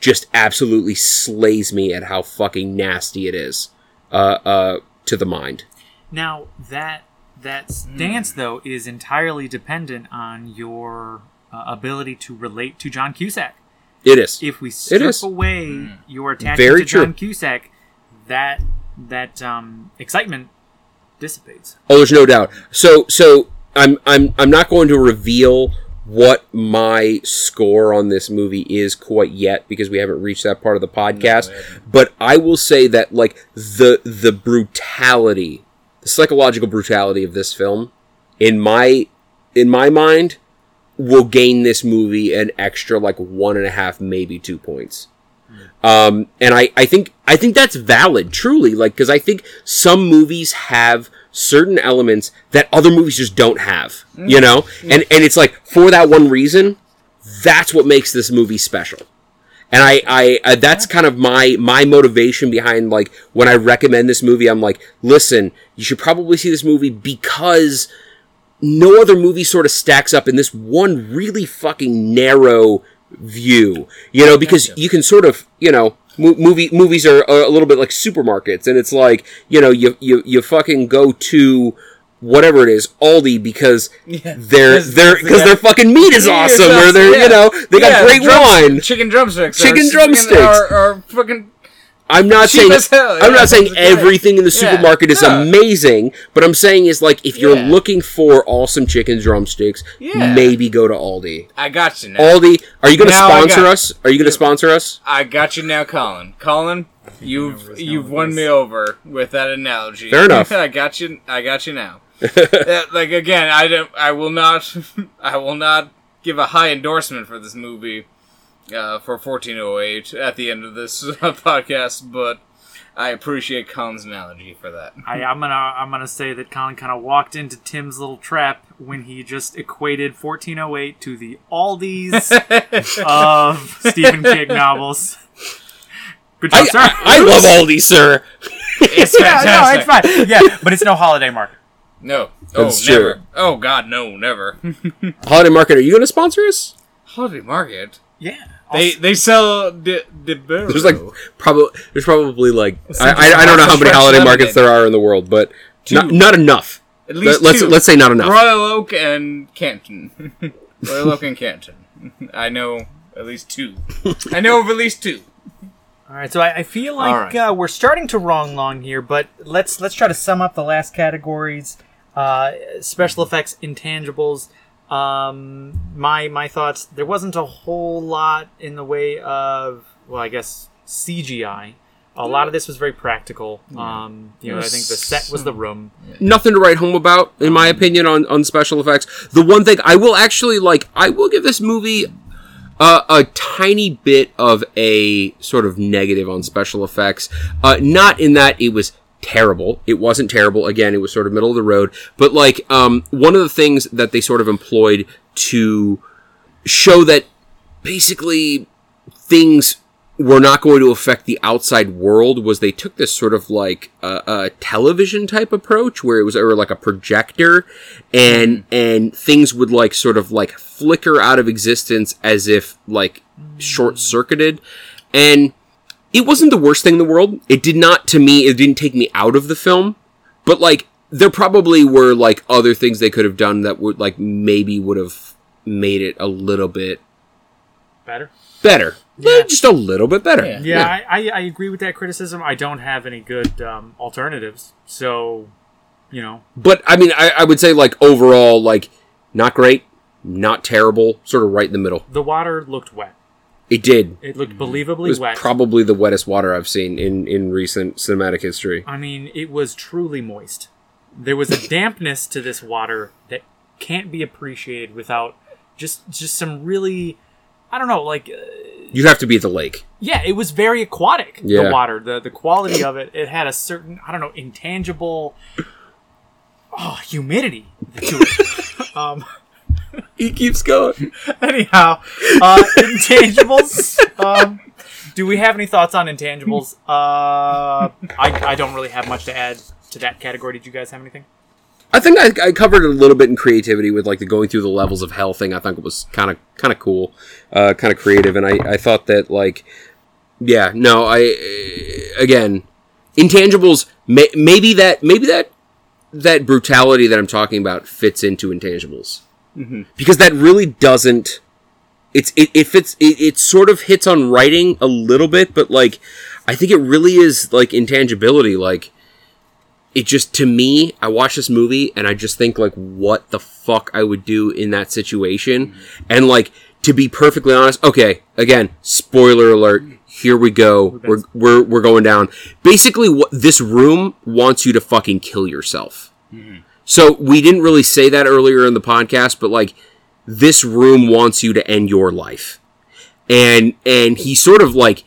just absolutely slays me at how fucking nasty it is uh, uh, to the mind. Now that that stance though is entirely dependent on your uh, ability to relate to John Cusack. It is. If we strip is. away your attachment Very to John. Cusack, that that um, excitement dissipates. Oh, there's no doubt. So, so I'm I'm I'm not going to reveal what my score on this movie is quite yet because we haven't reached that part of the podcast. but I will say that like the the brutality, the psychological brutality of this film, in my in my mind, will gain this movie an extra like one and a half, maybe two points. Um, and I, I think I think that's valid, truly, like because I think some movies have certain elements that other movies just don't have, you know, and and it's like for that one reason, that's what makes this movie special. And I, I, uh, that's kind of my my motivation behind like when I recommend this movie. I'm like, listen, you should probably see this movie because no other movie sort of stacks up in this one really fucking narrow view. You know, because you can sort of, you know, mo- movie movies are a little bit like supermarkets, and it's like, you know, you you you fucking go to whatever it is, Aldi, because Yeah. their That's- their that's the because their fucking meat is awesome, or they're yeah. you know they got Yeah, great drums- wine. chicken drumsticks, Chicken drumsticks. are, are fucking I'm not Cheap saying as hell, I'm not saying everything in the Yeah, supermarket is no. amazing, but I'm saying is like if you're Yeah. looking for awesome chicken drumsticks, Yeah. maybe go to Aldi. I got you now. Aldi, are you going to sponsor got- us? Are you going to sponsor us? I got you now, Colin. Colin, you've you've won this. me over with that analogy. Fair enough. I got you. I got you now. Uh, like again, I don't. I will not. I will not give a high endorsement for this movie uh, for 1408 at the end of this podcast, but I appreciate Colin's analogy for that. I, I'm gonna I'm gonna say that Colin kind of walked into Tim's little trap when he just equated 1408 to the Aldi's of Stephen King novels. Good job, I, sir. I, I love Aldi, sir. It's yeah, no, it's fine. Yeah, but it's no holiday market. No. Oh, That's never. true. Oh God, no, never. Holiday Market, are you going to sponsor us? Holiday Market. Yeah, They they sell the the There's like probably there's probably like I, I, I don't know how many holiday markets there are in the world, but not, Two. not enough. at least Let, us two. let's say not enough. Royal Oak and Canton. Royal Oak and Canton. I know at least two. I know of at least two. All right, so I, I feel like All right. uh, we're starting to wrong long here, but let's let's try to sum up the last categories: uh, special effects, intangibles. Um, my my thoughts. There wasn't a whole lot in the way of well, I guess CGI. A lot of this was very practical. Um, you know, I think the set was the room. Nothing to write home about, in my opinion, on, on special effects. The one thing I will actually like, I will give this movie uh, a tiny bit of a sort of negative on special effects. Uh, not in that it was terrible. It wasn't terrible. Again, it was sort of middle of the road. But like, um, one of the things that they sort of employed to show that basically things were not going to affect the outside world was they took this sort of like a, a television type approach where it was or like a projector and mm-hmm. and things would like sort of like flicker out of existence as if like mm. short circuited and it wasn't the worst thing in the world it did not to me it didn't take me out of the film but like there probably were like other things they could have done that would like maybe would have made it a little bit Better. better Yeah. just a little bit better Yeah. Yeah, I, I, I agree with that criticism. I don't have any good um, alternatives, so you know, but I mean, I, I would say like overall, like not great, not terrible, sort of right in the middle. the water looked wet. It did. It looked It believably was wet. probably the wettest water I've seen in in recent cinematic history. I mean, it was truly moist. There was a dampness to this water that can't be appreciated without just just some really, I don't know, like uh, You have to be at the lake. yeah, it was very aquatic. Yeah. The water, the the quality of it, it had a certain I don't know intangible, oh humidity to it. um, He keeps going. anyhow, uh, intangibles. Um, do we have any thoughts on intangibles? Uh, I I don't really have much to add to that category. Did you guys have anything? I think I, I covered it a little bit in creativity with like the going through the levels of hell thing. I think it was kind of kind of cool, uh, kind of creative, and I, I thought that like, yeah, no, I again, intangibles. May, maybe that maybe that that brutality that I'm talking about fits into intangibles Mm-hmm. because that really doesn't. It's it, it fits it, it sort of hits on writing a little bit, but like I think it really is like intangibility, like it just to me i watch this movie and i just think like what the fuck i would do in that situation. Mm-hmm. And like to be perfectly honest okay again spoiler alert here we go. We're we're, we're going down. Basically what this room wants you to fucking kill yourself mm-hmm. So we didn't really say that earlier in the podcast but like this room wants you to end your life and and he sort of like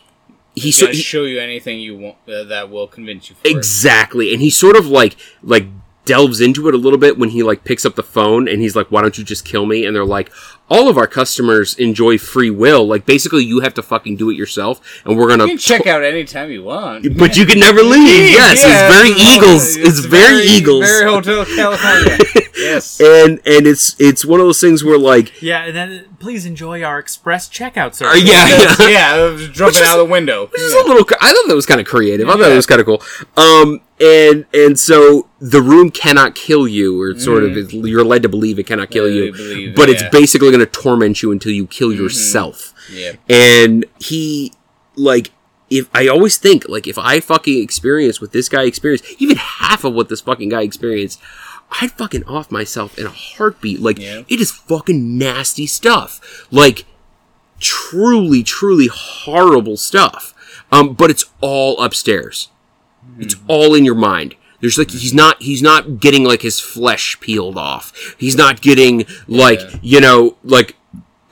he, so, show you anything you want uh, that will convince you. For it. Exactly. And he sort of like like delves into it a little bit when he like picks up the phone and he's like, "Why don't you just kill me?" And they're like, "All of our customers enjoy free will. Like basically you have to fucking do it yourself and we're going You can to check out anytime you want. but you can never leave. Yes, Yeah, it's very it's- Eagles. It's, very, Eagles. Very Hotel California. yes. and and it's it's one of those things where like Yeah, and then please enjoy our express checkout uh, service. yeah, yeah. yeah, uh, jumping out of the window. Which is a little. I thought that was kind of creative. I thought it was kind of cool. Um, and and so the room cannot kill you, or it's sort of you're led to believe it cannot kill Yeah, you, believe, but it's basically going to torment you until you kill yourself. Yeah. And he like. If I always think like if I fucking experience what this guy experienced, even half of what this fucking guy experienced, I'd fucking off myself in a heartbeat. Like Yeah. it is fucking nasty stuff. Like truly, truly horrible stuff. Um, but it's all upstairs. It's all in your mind. There's like he's not he's not getting like his flesh peeled off. He's not getting like Yeah. you know like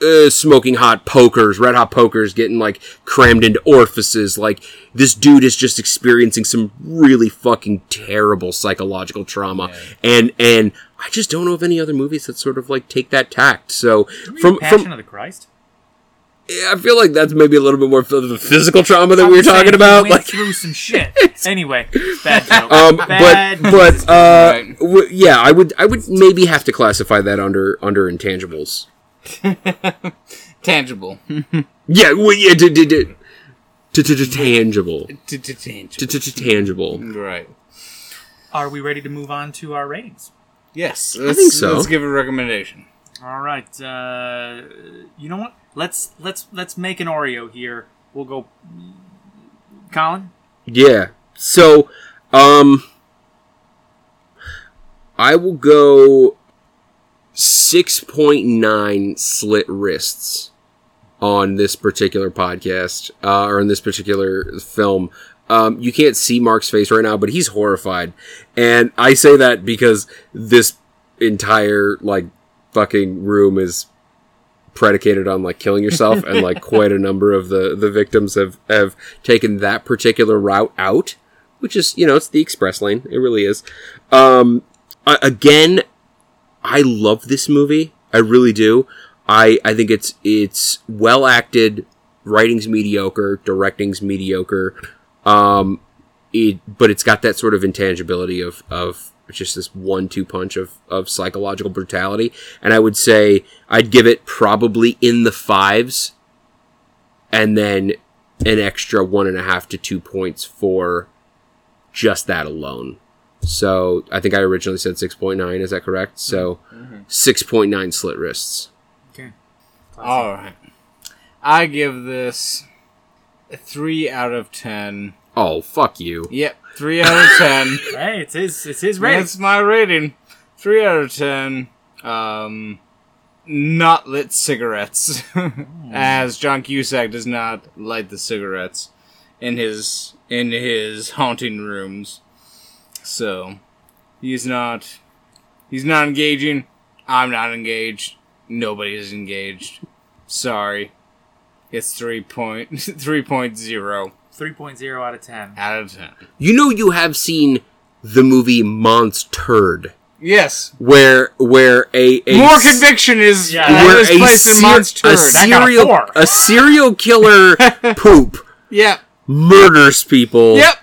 uh, smoking hot pokers, red hot pokers, getting like crammed into orifices. Like this dude is just experiencing some really fucking terrible psychological trauma, and and I just don't know of any other movies that sort of like take that tact. So from Passion from of the Christ. Yeah, I feel like that's maybe a little bit more of the physical trauma that I'm we were talking about. Went Like, through some shit. anyway, bad joke. um, bad but but uh, Right. w- yeah, I would I would maybe have to classify that under under intangibles. Tangible. Yeah, well, yeah, d- tangible, Tangible. Tangible. Right. Are we ready to move on to our ratings? Yes. I think so. Let's give a recommendation. All right. Uh, you know what? Let's let's let's make an Oreo here. We'll go. Colin. Yeah. So, um, I will go six point nine slit wrists on this particular podcast, uh, or in this particular film. Um, you can't see Mark's face right now, but he's horrified, and I say that because this entire like fucking room is predicated on like killing yourself and like quite a number of the the victims have have taken that particular route out which is you know it's the express lane. It really is. Um again i love this movie. I really do. I i think it's it's well acted writing's mediocre directing's mediocre. Um it but it's got that sort of intangibility of of just this one two punch of of psychological brutality. And i would say i'd give it probably in the fives and then an extra one and a half to two points for just that alone so i think i originally said 6.9 is that correct so 6.9 slit wrists Okay. All right. I give this a three out of ten. oh fuck you Yep, three out of ten. Hey, it's his it's his rating. That's my rating. Three out of ten. Um, not lit cigarettes, as John Cusack does not light the cigarettes in his in his haunting rooms. So he's not he's not engaging. I'm not engaged. Nobody is engaged. Sorry. It's three point three point zero 3.0 out of 10. out of ten. you know you have seen the movie Monster Yes. where where a, a More s- conviction is Yeah, yeah, where is a placed in ser- Monster. a That a serial a serial killer poop Yep. murders people Yep.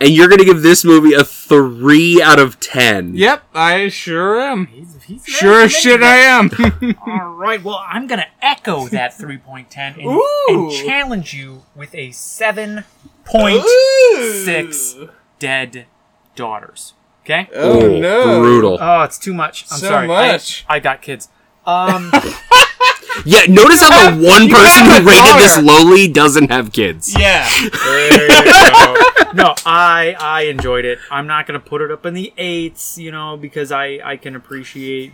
And you're gonna give this movie a three out of ten Yep. I sure am. He's, he's Sure as shit I am. All right, well, I'm going to echo that 3.10 and, and challenge you with a 7.6 dead daughters. Okay? Oh, Ooh, no. brutal Oh, it's too much. I'm So sorry. much. I, I got kids. Um, yeah notice how the one person who a rated this lowly doesn't have kids Yeah. no, I I enjoyed it. I'm not gonna put it up in the eights, you know, because I I can appreciate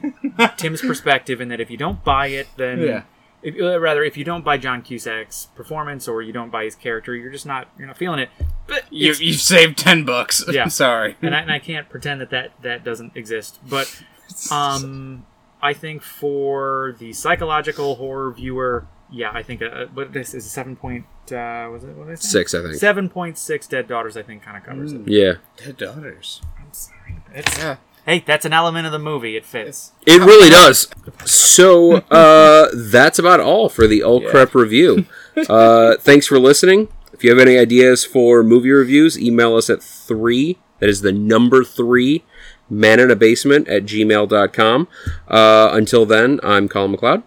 Tim's perspective in that if you don't buy it, then Yeah. if, uh, rather if you don't buy John Cusack's performance or you don't buy his character, you're just not you're not feeling it. But you you've saved 10 bucks. Yeah. Sorry. and I, and I can't pretend that, that that doesn't exist. But um, I think for the psychological horror viewer, yeah, I think uh, what this is a seven point. Uh, was it what did I say? six i think Seven point six dead daughters. I think kind of covers it. yeah Dead daughters. I'm sorry. It's, Yeah. Hey, that's an element of the movie. It fits. It really does. So uh, that's about all for the Old Yeah. Crep review. Uh, thanks for listening. If you have any ideas for movie reviews, email us at three. That is the number three. Man in a basement at gmail.com. Uh, until then, I'm Colin McLeod.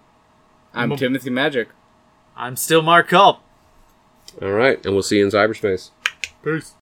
I'm Mom- Timothy Magic. I'm still Mark Culp. All right, and we'll see you in cyberspace. Peace.